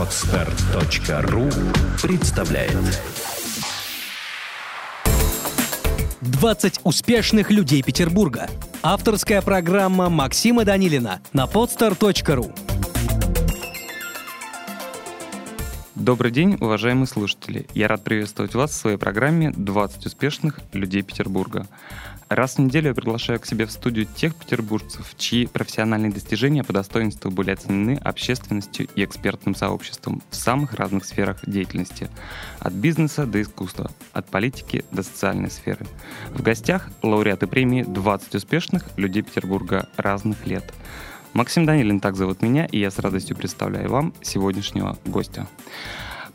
Отстар.ру представляет 20 успешных людей Петербурга. Авторская программа Максима Данилина на podstar.ru Добрый день, уважаемые слушатели. Я рад приветствовать вас в своей программе «20 успешных людей Петербурга». Раз в неделю я приглашаю к себе в студию тех петербуржцев, чьи профессиональные достижения по достоинству были оценены общественностью и экспертным сообществом в самых разных сферах деятельности. От бизнеса до искусства, от политики до социальной сферы. В гостях лауреаты премии «20 успешных людей Петербурга разных лет». Максим Данилин так зовут меня, и я с радостью представляю вам сегодняшнего гостя.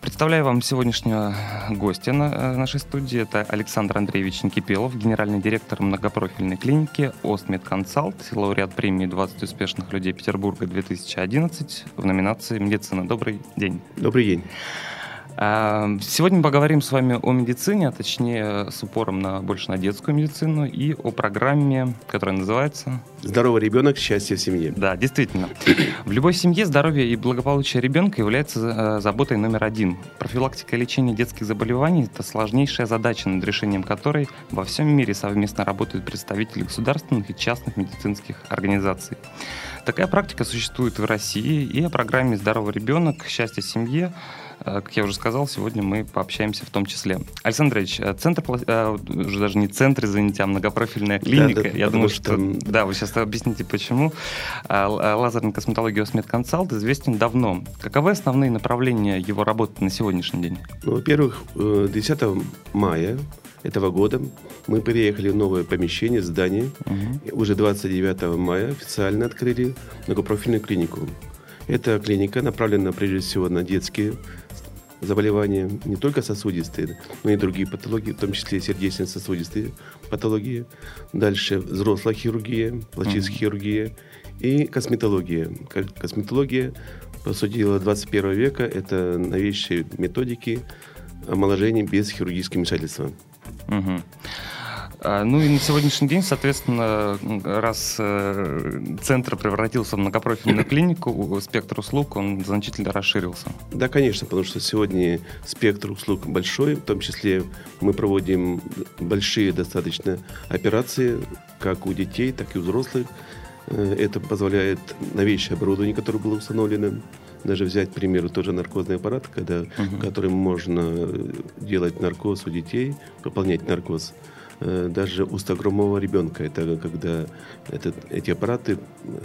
Представляю вам сегодняшнего гостя на э, нашей студии. Это Александр Андреевич Никипелов, генеральный директор многопрофильной клиники Остмед Консалт, лауреат премии «20 успешных людей Петербурга 2011» в номинации «Медицина». Добрый день. Добрый день. А, сегодня поговорим с вами о медицине, а точнее с упором на больше на детскую медицину и о программе, которая называется «Здоровый ребенок. Счастье в семье». Да, действительно. В любой семье здоровье и благополучие ребенка является э, заботой номер один. Профилактика и лечение детских заболеваний – это сложнейшая задача, над решением которой во всем мире совместно работают представители государственных и частных медицинских организаций. Такая практика существует в России, и о программе «Здоровый ребенок. Счастье в семье» как я уже сказал, сегодня мы пообщаемся в том числе. Александр Ильич, э, центр, э, уже даже не центр, извините, а многопрофильная клиника. Да, да, я думаю, что... что... Да, вы сейчас объясните, почему. Лазерная косметология Осмед Консалт известен давно. Каковы основные направления его работы на сегодняшний день? Ну, во-первых, 10 мая этого года мы переехали в новое помещение, здание. Угу. Уже 29 мая официально открыли многопрофильную клинику. Эта клиника направлена прежде всего на детские заболевания, не только сосудистые, но и другие патологии, в том числе сердечно-сосудистые патологии. Дальше взрослая хирургия, пластическая mm-hmm. хирургия и косметология. Косметология, по сути дела, 21 века – это новейшие методики омоложения без хирургического вмешательства. Угу. А, ну и на сегодняшний день, соответственно, раз э, центр превратился в многопрофильную клинику, спектр услуг, он значительно расширился. Да, конечно, потому что сегодня спектр услуг большой, в том числе мы проводим большие достаточно операции, как у детей, так и у взрослых. Э, это позволяет новейшее оборудование, которое было установлено. Даже взять, к примеру, тоже наркозный аппарат, когда, угу. которым можно делать наркоз у детей, выполнять наркоз Э, даже у 100 ребенка. Это когда этот, эти аппараты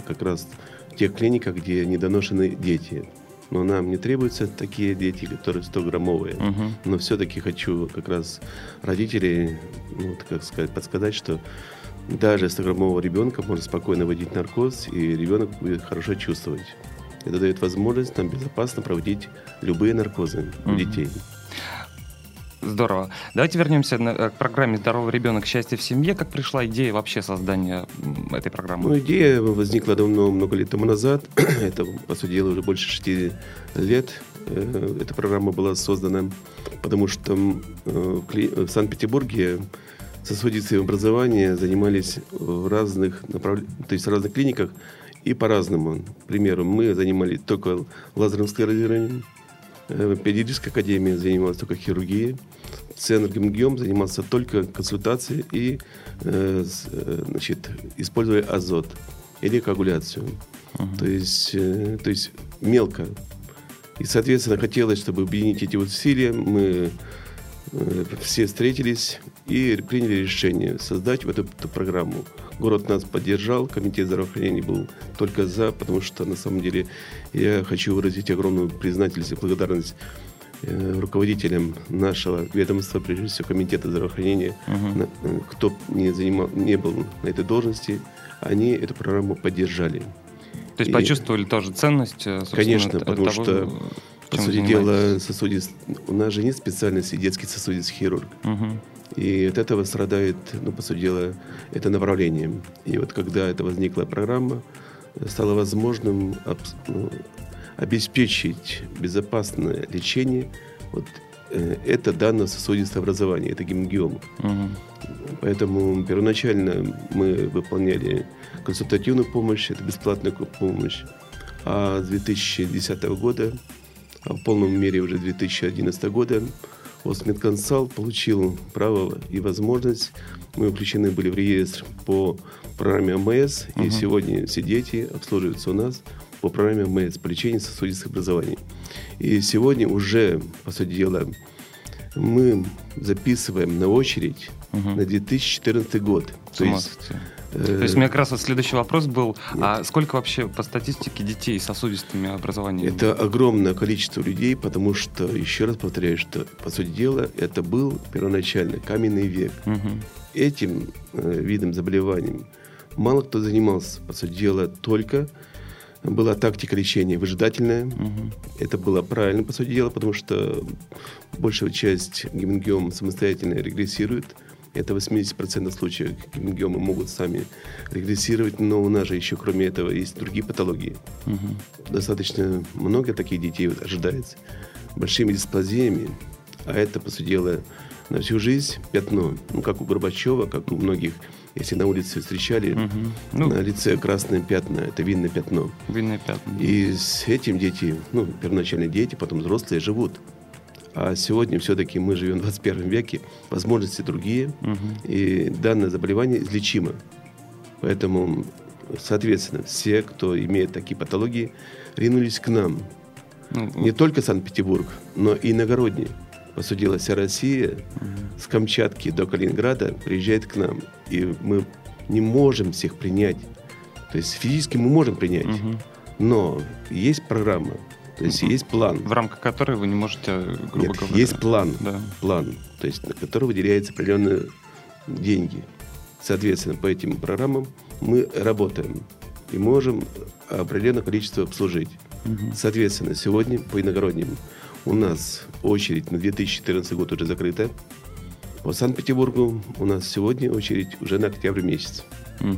как раз в тех клиниках, где недоношены дети. Но нам не требуются такие дети, которые 100-граммовые. Угу. Но все-таки хочу как раз родителей, ну, как сказать, подсказать, что даже 100-граммового ребенка можно спокойно вводить наркоз, и ребенок будет хорошо чувствовать. Это дает возможность нам безопасно проводить любые наркозы у детей. Здорово. Давайте вернемся э, к программе «Здоровый ребенок. Счастье в семье». Как пришла идея вообще создания этой программы? Ну, идея возникла давно, много лет тому назад. Это, по сути дела, уже больше шести лет. Э, эта программа была создана, потому что э, в Санкт-Петербурге сосудистые образования занимались в разных направлениях, то есть в разных клиниках и по-разному. К примеру, мы занимались только лазерным склерозированием, Педиатрическая академия занималась только хирургией, Центр гемогиом занимался только консультацией и э, э, значит, используя азот или коагуляцию. Uh-huh. То, есть, э, то есть мелко. И, соответственно, хотелось, чтобы объединить эти усилия. Мы э, все встретились и приняли решение создать вот эту, эту программу. Город нас поддержал, комитет здравоохранения был только за, потому что на самом деле я хочу выразить огромную признательность и благодарность Э, руководителям нашего ведомства, прежде всего комитета здравоохранения, угу. кто не, занимал, не был на этой должности, они эту программу поддержали. То есть и, почувствовали тоже ценность? Э, конечно, потому того, что, по сути дела, сосудист... у нас же нет специальности детский сосудистый хирург. Угу. И от этого страдает, ну, по сути дела, это направление. И вот когда это возникла программа, стало возможным ну, обеспечить безопасное лечение, вот, э, это данное сосудистое образование, это гемогиом. Угу. Поэтому первоначально мы выполняли консультативную помощь, это бесплатная помощь. А с 2010 года а в полном мере уже 2011 года, Осмедконсалт получил право и возможность, мы включены были в реестр по программе АМС, uh-huh. и сегодня все дети обслуживаются у нас по программе АМС по лечению сосудистых образований. И сегодня уже, по сути дела, мы записываем на очередь угу. на 2014 год. То есть, э, То есть у меня как раз вот следующий вопрос был, Нет. а сколько вообще по статистике детей с сосудистыми образованиями? Это огромное количество людей, потому что, еще раз повторяю, что, по сути дела, это был первоначально каменный век. Угу. Этим э, видом заболеваний мало кто занимался, по сути дела, только была тактика лечения выжидательная. Угу. Это было правильно, по сути дела, потому что большая часть гемангиом самостоятельно регрессирует. Это 80% случаев гемангиомы могут сами регрессировать, но у нас же еще кроме этого есть другие патологии. Угу. Достаточно много таких детей вот ожидается. Большими дисплазиями, а это, по сути дела, на всю жизнь пятно. Ну, как у Горбачева, как у многих если на улице встречали, угу. ну, на лице красные пятна, это винное пятно. Винное пятна. И с этим дети, ну, первоначально дети, потом взрослые живут. А сегодня все-таки мы живем в 21 веке, возможности другие, угу. и данное заболевание излечимо. Поэтому, соответственно, все, кто имеет такие патологии, ринулись к нам. Ну, Не только Санкт-Петербург, но и иногородние вся Россия с Камчатки до Калининграда приезжает к нам. И мы не можем всех принять. То есть физически мы можем принять. Mm-hmm. Но есть программа, то есть mm-hmm. есть план. В рамках которой вы не можете, грубо Нет, говоря... есть план, да. план, то есть на который выделяются определенные деньги. Соответственно, по этим программам мы работаем и можем определенное количество обслужить. Угу. Соответственно, сегодня по иногородним у нас очередь на 2014 год уже закрыта. По Санкт-Петербургу у нас сегодня очередь уже на октябрь месяц. Угу.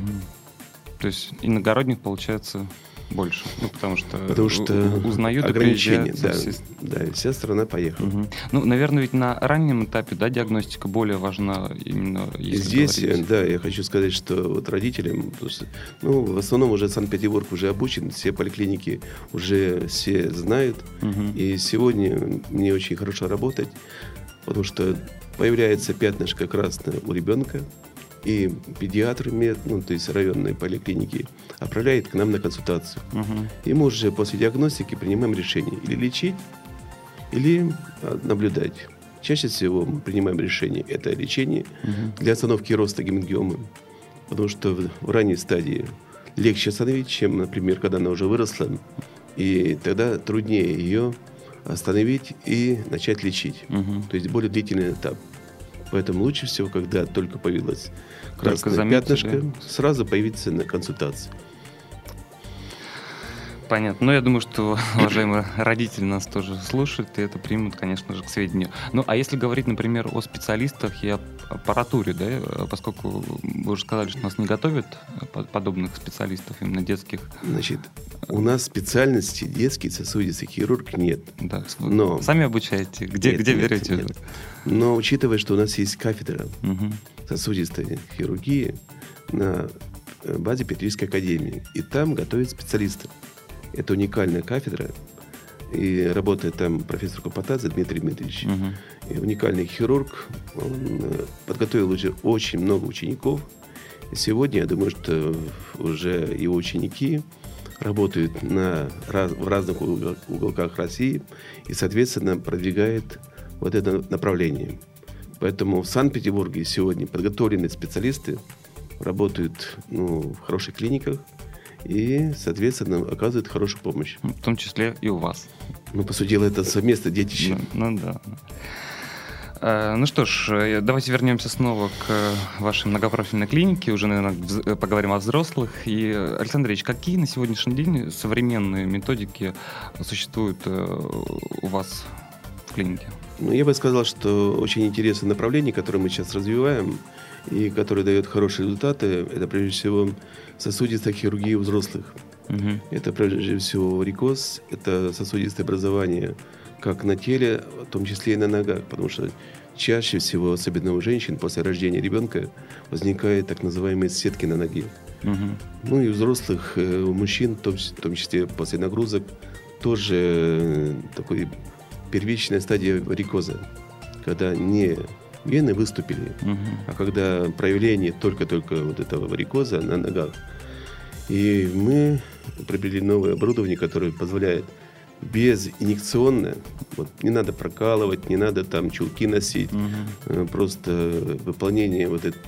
То есть иногородних получается больше, ну, потому что, потому что узнают ограничения, да, все... да, вся страна поехала. Угу. Ну, наверное, ведь на раннем этапе, да, диагностика более важна именно. Здесь, говорить. да, я хочу сказать, что вот родителям, что, ну, в основном уже Санкт-Петербург уже обучен, все поликлиники уже все знают, угу. и сегодня мне очень хорошо работать, потому что появляется пятнышко красное у ребенка, и педиатр, ну, то есть районные поликлиники, отправляет к нам на консультацию. Угу. И мы уже после диагностики принимаем решение или лечить, или а, наблюдать. Чаще всего мы принимаем решение это лечение угу. для остановки роста гемангиомы, потому что в, в ранней стадии легче остановить, чем, например, когда она уже выросла, и тогда труднее ее остановить и начать лечить. Угу. То есть более длительный этап. Поэтому лучше всего, когда только появилось красное только пятнышко, сразу появиться на консультации. Понятно. Но я думаю, что уважаемые родители нас тоже слушают и это примут, конечно же, к сведению. Ну, а если говорить, например, о специалистах и аппаратуре, да, поскольку вы уже сказали, что нас не готовят подобных специалистов, именно детских. Значит, у нас специальности детский сосудистый хирург нет. Да. Но... Сами обучаете? Где, нет, где нет, берете? Нет. Но учитывая, что у нас есть кафедра угу. сосудистой хирургии на э, базе Петрийской академии, и там готовят специалистов. Это уникальная кафедра, и работает там профессор Капотадзе Дмитрий Дмитриевич. Угу. И уникальный хирург. Он э, подготовил уже очень много учеников. И сегодня, я думаю, что уже его ученики работают на, в разных уголках России и, соответственно, продвигает вот это направление. Поэтому в Санкт-Петербурге сегодня подготовленные специалисты работают ну, в хороших клиниках, и, соответственно, оказывает хорошую помощь. В том числе и у вас. Ну, по сути дела, это совместное детище. Ну, ну да. Э, ну что ж, э, давайте вернемся снова к вашей многопрофильной клинике, уже, наверное, э, поговорим о взрослых. И, Александр Ильич, какие на сегодняшний день современные методики существуют у вас в клинике? Ну, я бы сказал, что очень интересное направление, которое мы сейчас развиваем, и которое дает хорошие результаты, это прежде всего сосудистая хирургия у взрослых. Угу. Это прежде всего варикоз, это сосудистое образование как на теле, в том числе и на ногах, потому что чаще всего, особенно у женщин, после рождения ребенка возникают так называемые сетки на ноге. Угу. Ну и у взрослых, э, у мужчин, в том, в том числе после нагрузок, тоже э, такой первичная стадия варикоза, когда не вены выступили, Мгм. а когда проявление только-только вот этого варикоза на ногах. И мы приобрели новое оборудование, которое позволяет безинъекционно, вот не надо прокалывать, не надо там чулки носить, э, просто выполнение вот это,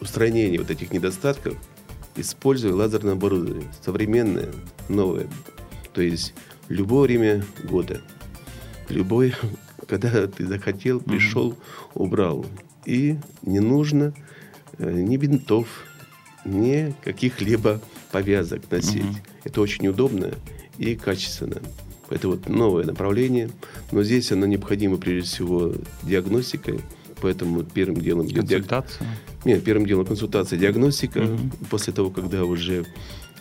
устранение вот этих недостатков, используя лазерное оборудование, современное, новое. То есть любое время года, любой, когда ты захотел, пришел, убрал. И не нужно э, ни бинтов, ни каких-либо повязок носить. Мгм. Это очень удобно и качественно. Это вот новое направление, но здесь оно необходимо прежде всего диагностикой, поэтому первым делом Консультация. нет, первым делом консультация, диагностика. Мгм. После того, когда уже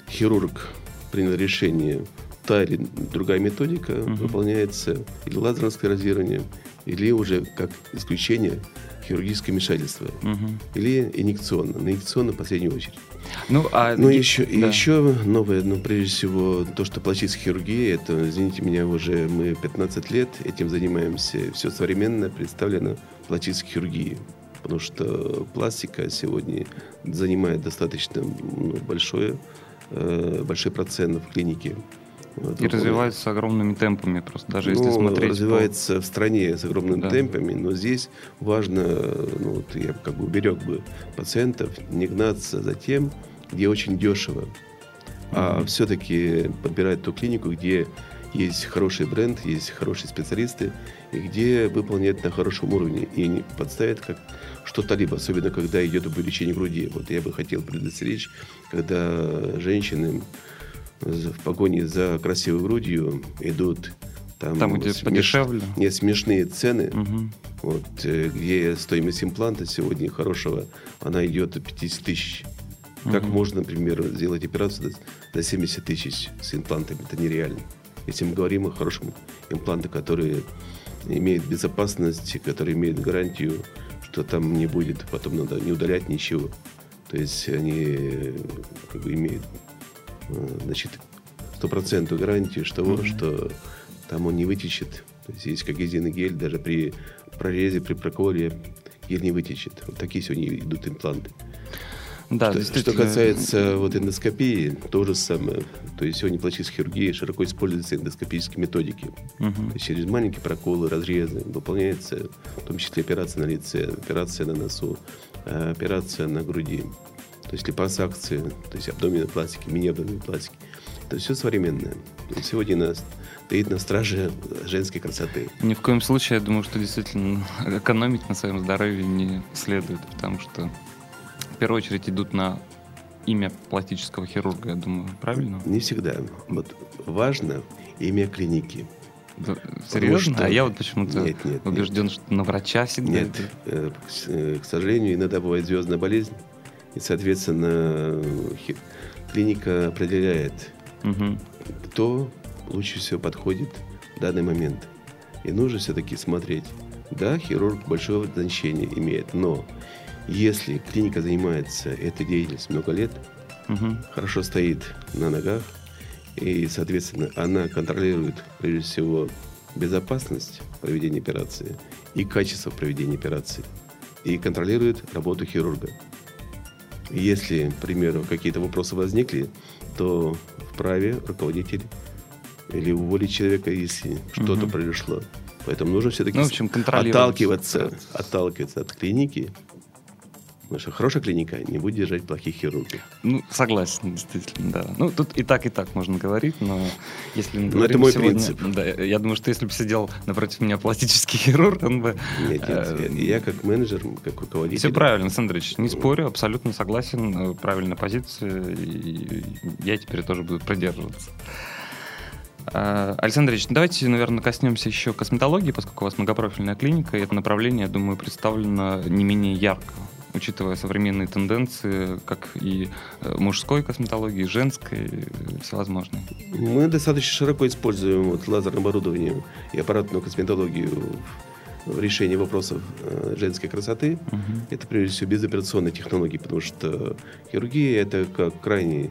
хирург принял решение, та или другая методика Мгм. выполняется или лазерное склерозирование, или уже как исключение хирургическое вмешательство, Мгм. или инъекционно, на инъекционно в последнюю очередь. Ну, а Ну, еще, да. еще новое, ну, прежде всего, то, что пластическая хирургия, это, извините меня, уже мы 15 лет этим занимаемся. Все современно представлено пластической хирургии. Потому что пластика сегодня занимает достаточно ну, большое, э, большой процент в клинике. Вот, И развивается огромными темпами, просто даже если ну, смотреть. по- развивается в стране с огромными Да. темпами, но здесь важно, ну, вот я как бы уберег бы пациентов, не гнаться за тем, где очень дешево, а Мгм. все-таки подбирать ту клинику, где есть хороший бренд, есть хорошие специалисты, и где выполняют на хорошем уровне и не подставят как что-то либо, особенно когда идет увеличение груди. Вот я бы хотел предостеречь, когда женщины за- в погоне за красивой грудью идут там, Там, где смеш- подешевле. Нет, смешные цены. Мгм. Вот, где стоимость импланта сегодня хорошего, она идет от 50 тысяч. Как Мгм. можно, например, сделать операцию за- за 70 тысяч с имплантами? Это нереально. Если мы говорим о хорошем импланте, который имеет безопасность, который имеет гарантию, что там не будет, потом надо не удалять ничего. То есть они как бы имеют значит, стопроцентную гарантию что, того, Мгм. что там он не вытечет. То есть есть когезийный гель, даже при прорезе, при проколе гель не вытечет. Вот такие сегодня идут импланты. Да, что, что касается вот эндоскопии, то же самое. То есть сегодня пластическая хирургия широко используются эндоскопические методики. Мгм. То есть через маленькие проколы, разрезы выполняется, в том числе операция на лице, операция на носу, э, операция на груди. То есть липосакции, то есть абдоминопластики, мини-абдоминопластики. Это все современное. Сегодня нас стоит на страже женской красоты. Ни в коем случае, я думаю, что действительно экономить на своем здоровье не следует, потому что в первую очередь идут на имя пластического хирурга, я думаю, правильно? Не всегда. Вот важно имя клиники. Да, Серьезно? что- А я вот почему-то Нет, нет, нет. убежден, что на врача всегда Нет, это- э, к сожалению, иногда бывает звездная болезнь, и, соответственно, клиника определяет, Мгм. кто лучше всего подходит в данный момент. И нужно все-таки смотреть. Да, хирург большое значение имеет, но если клиника занимается этой деятельностью много лет, Мгм. хорошо стоит на ногах, и, соответственно, она контролирует, прежде всего, безопасность проведения операции и качество проведения операции, и контролирует работу хирурга. Если, к примеру, какие-то вопросы возникли, то вправе руководитель или уволить человека, если что-то произошло. Поэтому нужно все-таки Ну, общем, отталкиваться, отталкиваться от клиники, потому что хорошая клиника не будет держать плохих хирургов. Ну, согласен, действительно, да. Ну, тут и так, и так можно говорить, но если мы говорим это мой сегодня- принцип. Да, я думаю, что если бы сидел напротив меня пластический хирург, он бы... Нет, нет, э, я, я как менеджер, как руководитель. Все правильно, Александр Ильич, не спорю, абсолютно согласен, э, правильная позиция, и я теперь тоже буду придерживаться. А, Александр Ильич, давайте, наверное, коснемся еще косметологии, поскольку у вас многопрофильная клиника, и это направление, я думаю, представлено не менее ярко, учитывая современные тенденции, как и э, мужской косметологии, и женской, э, всевозможной. Мы достаточно широко используем вот лазерное оборудование и аппаратную косметологию в, решении вопросов э, женской красоты. Мгм. Это прежде всего безоперационные технологии, потому что хирургия это как крайний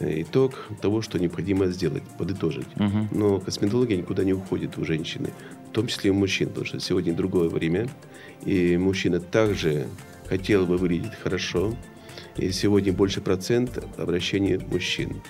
итог того, что необходимо сделать, подытожить. Мгм. Но косметология никуда не уходит у женщины, в том числе и у мужчин, потому что сегодня другое время, и мужчина также хотел бы выглядеть хорошо, и сегодня больше процент обращений мужчин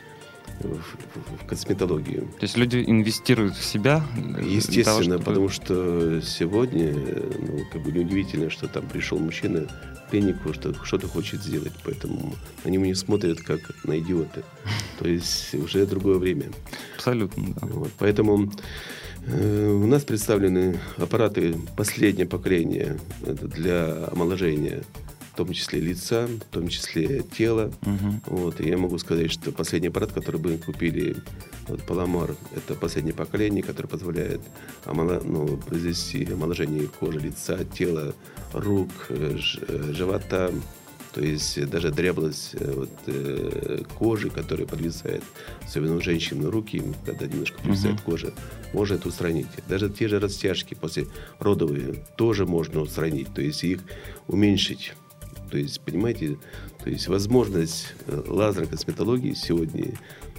в, косметологию. То есть люди инвестируют в себя. для того, Естественно, чтобы- потому что сегодня, ну, как бы неудивительно, что там пришел мужчина в клинику, что что-то хочет сделать, поэтому на него не смотрят как на идиота. То есть уже другое время. Абсолютно, да. Вот, поэтому э, у нас представлены аппараты последнего поколения для омоложения, в том числе лица, в том числе тела. Мгм. Вот, и я могу сказать, что последний аппарат, который мы купили, вот Паламар, это последнее поколение, которое позволяет омола- ну, произвести омоложение кожи, лица, тела, рук, э, э, живота, то есть даже дряблость э, вот, э, кожи, которая подвисает, особенно у женщин руки, когда немножко подвисает Мгм. кожа, можно это устранить. Даже те же растяжки после родовые тоже можно устранить, то есть их уменьшить. То есть, понимаете, то есть возможность э, лазерной косметологии сегодня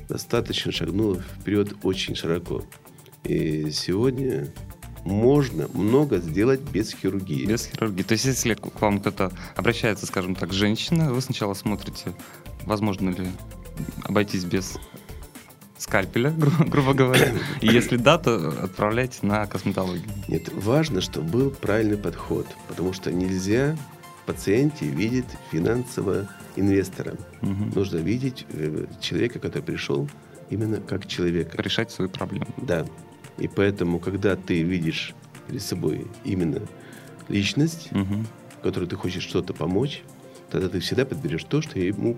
достаточно шагнула вперед очень широко. И сегодня можно много сделать без хирургии. Без хирургии. То есть, если к вам кто-то обращается, скажем так, женщина, вы сначала смотрите, возможно ли обойтись без скальпеля, гру- грубо говоря. И если да, то отправляйте на косметологию. Нет, важно, чтобы был правильный подход, потому что нельзя в пациенте видеть финансового инвестора. Мгм. Нужно видеть э, человека, который пришел именно как человека. Решать свою проблему. Да. И поэтому, когда ты видишь перед собой именно личность, Мгм. которой ты хочешь что-то помочь, тогда ты всегда подберешь то, что ему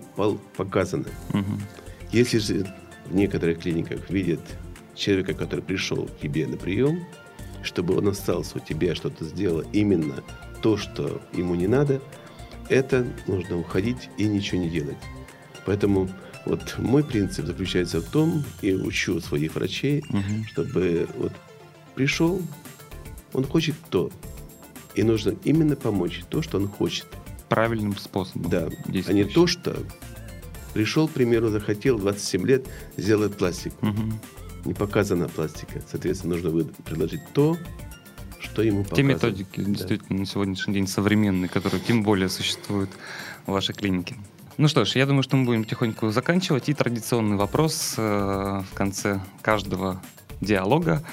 показано. Мгм. Если же в некоторых клиниках видят человека, который пришел к тебе на прием, чтобы он остался у тебя, что-то сделал именно то, что ему не надо, это нужно уходить и ничего не делать. Поэтому вот мой принцип заключается в том, и учу своих врачей, Мгм. чтобы вот пришел, он хочет то, и нужно именно помочь то, что он хочет. Правильным способом. Да, а не то, что пришел, к примеру, захотел 27 лет сделать пластик. Мгм. Не показана пластика. Соответственно, нужно предложить то, что ему Те показано. методики, Да. действительно, на сегодняшний день современные, которые тем более существуют в вашей клинике. Ну что ж, я думаю, что мы будем потихоньку заканчивать. И традиционный вопрос э, в конце каждого диалога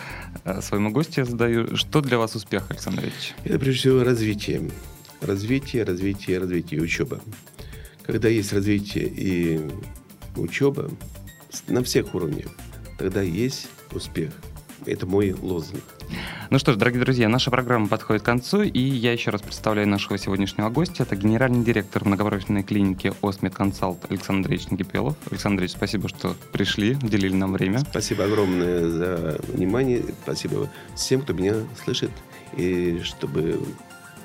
э, своему гостю я задаю. Что для вас успех, Александр Ильич? Это прежде всего развитие. Развитие, развитие, развитие, учеба. Когда есть развитие и учеба на всех уровнях, тогда есть успех. Это мой лозунг. Ну что ж, дорогие друзья, наша программа подходит к концу, и я еще раз представляю нашего сегодняшнего гостя. Это генеральный директор многопрофильной клиники Осмед Консалт Александр Ильич Никипелов. Александр Ильич, спасибо, что пришли, уделили нам время. Спасибо огромное за внимание. Спасибо всем, кто меня слышит. И чтобы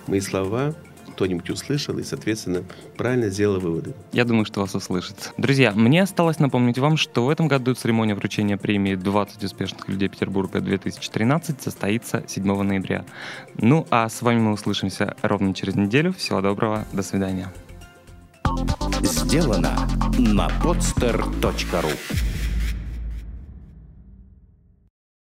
мои слова кто-нибудь услышал и, соответственно, правильно сделал выводы. Я думаю, что вас услышат. Друзья, мне осталось напомнить вам, что в этом году церемония вручения премии «20 успешных людей Петербурга 2013» состоится 7 ноября. Ну, а с вами мы услышимся ровно через неделю. Всего доброго, до свидания. Сделано на podster.ru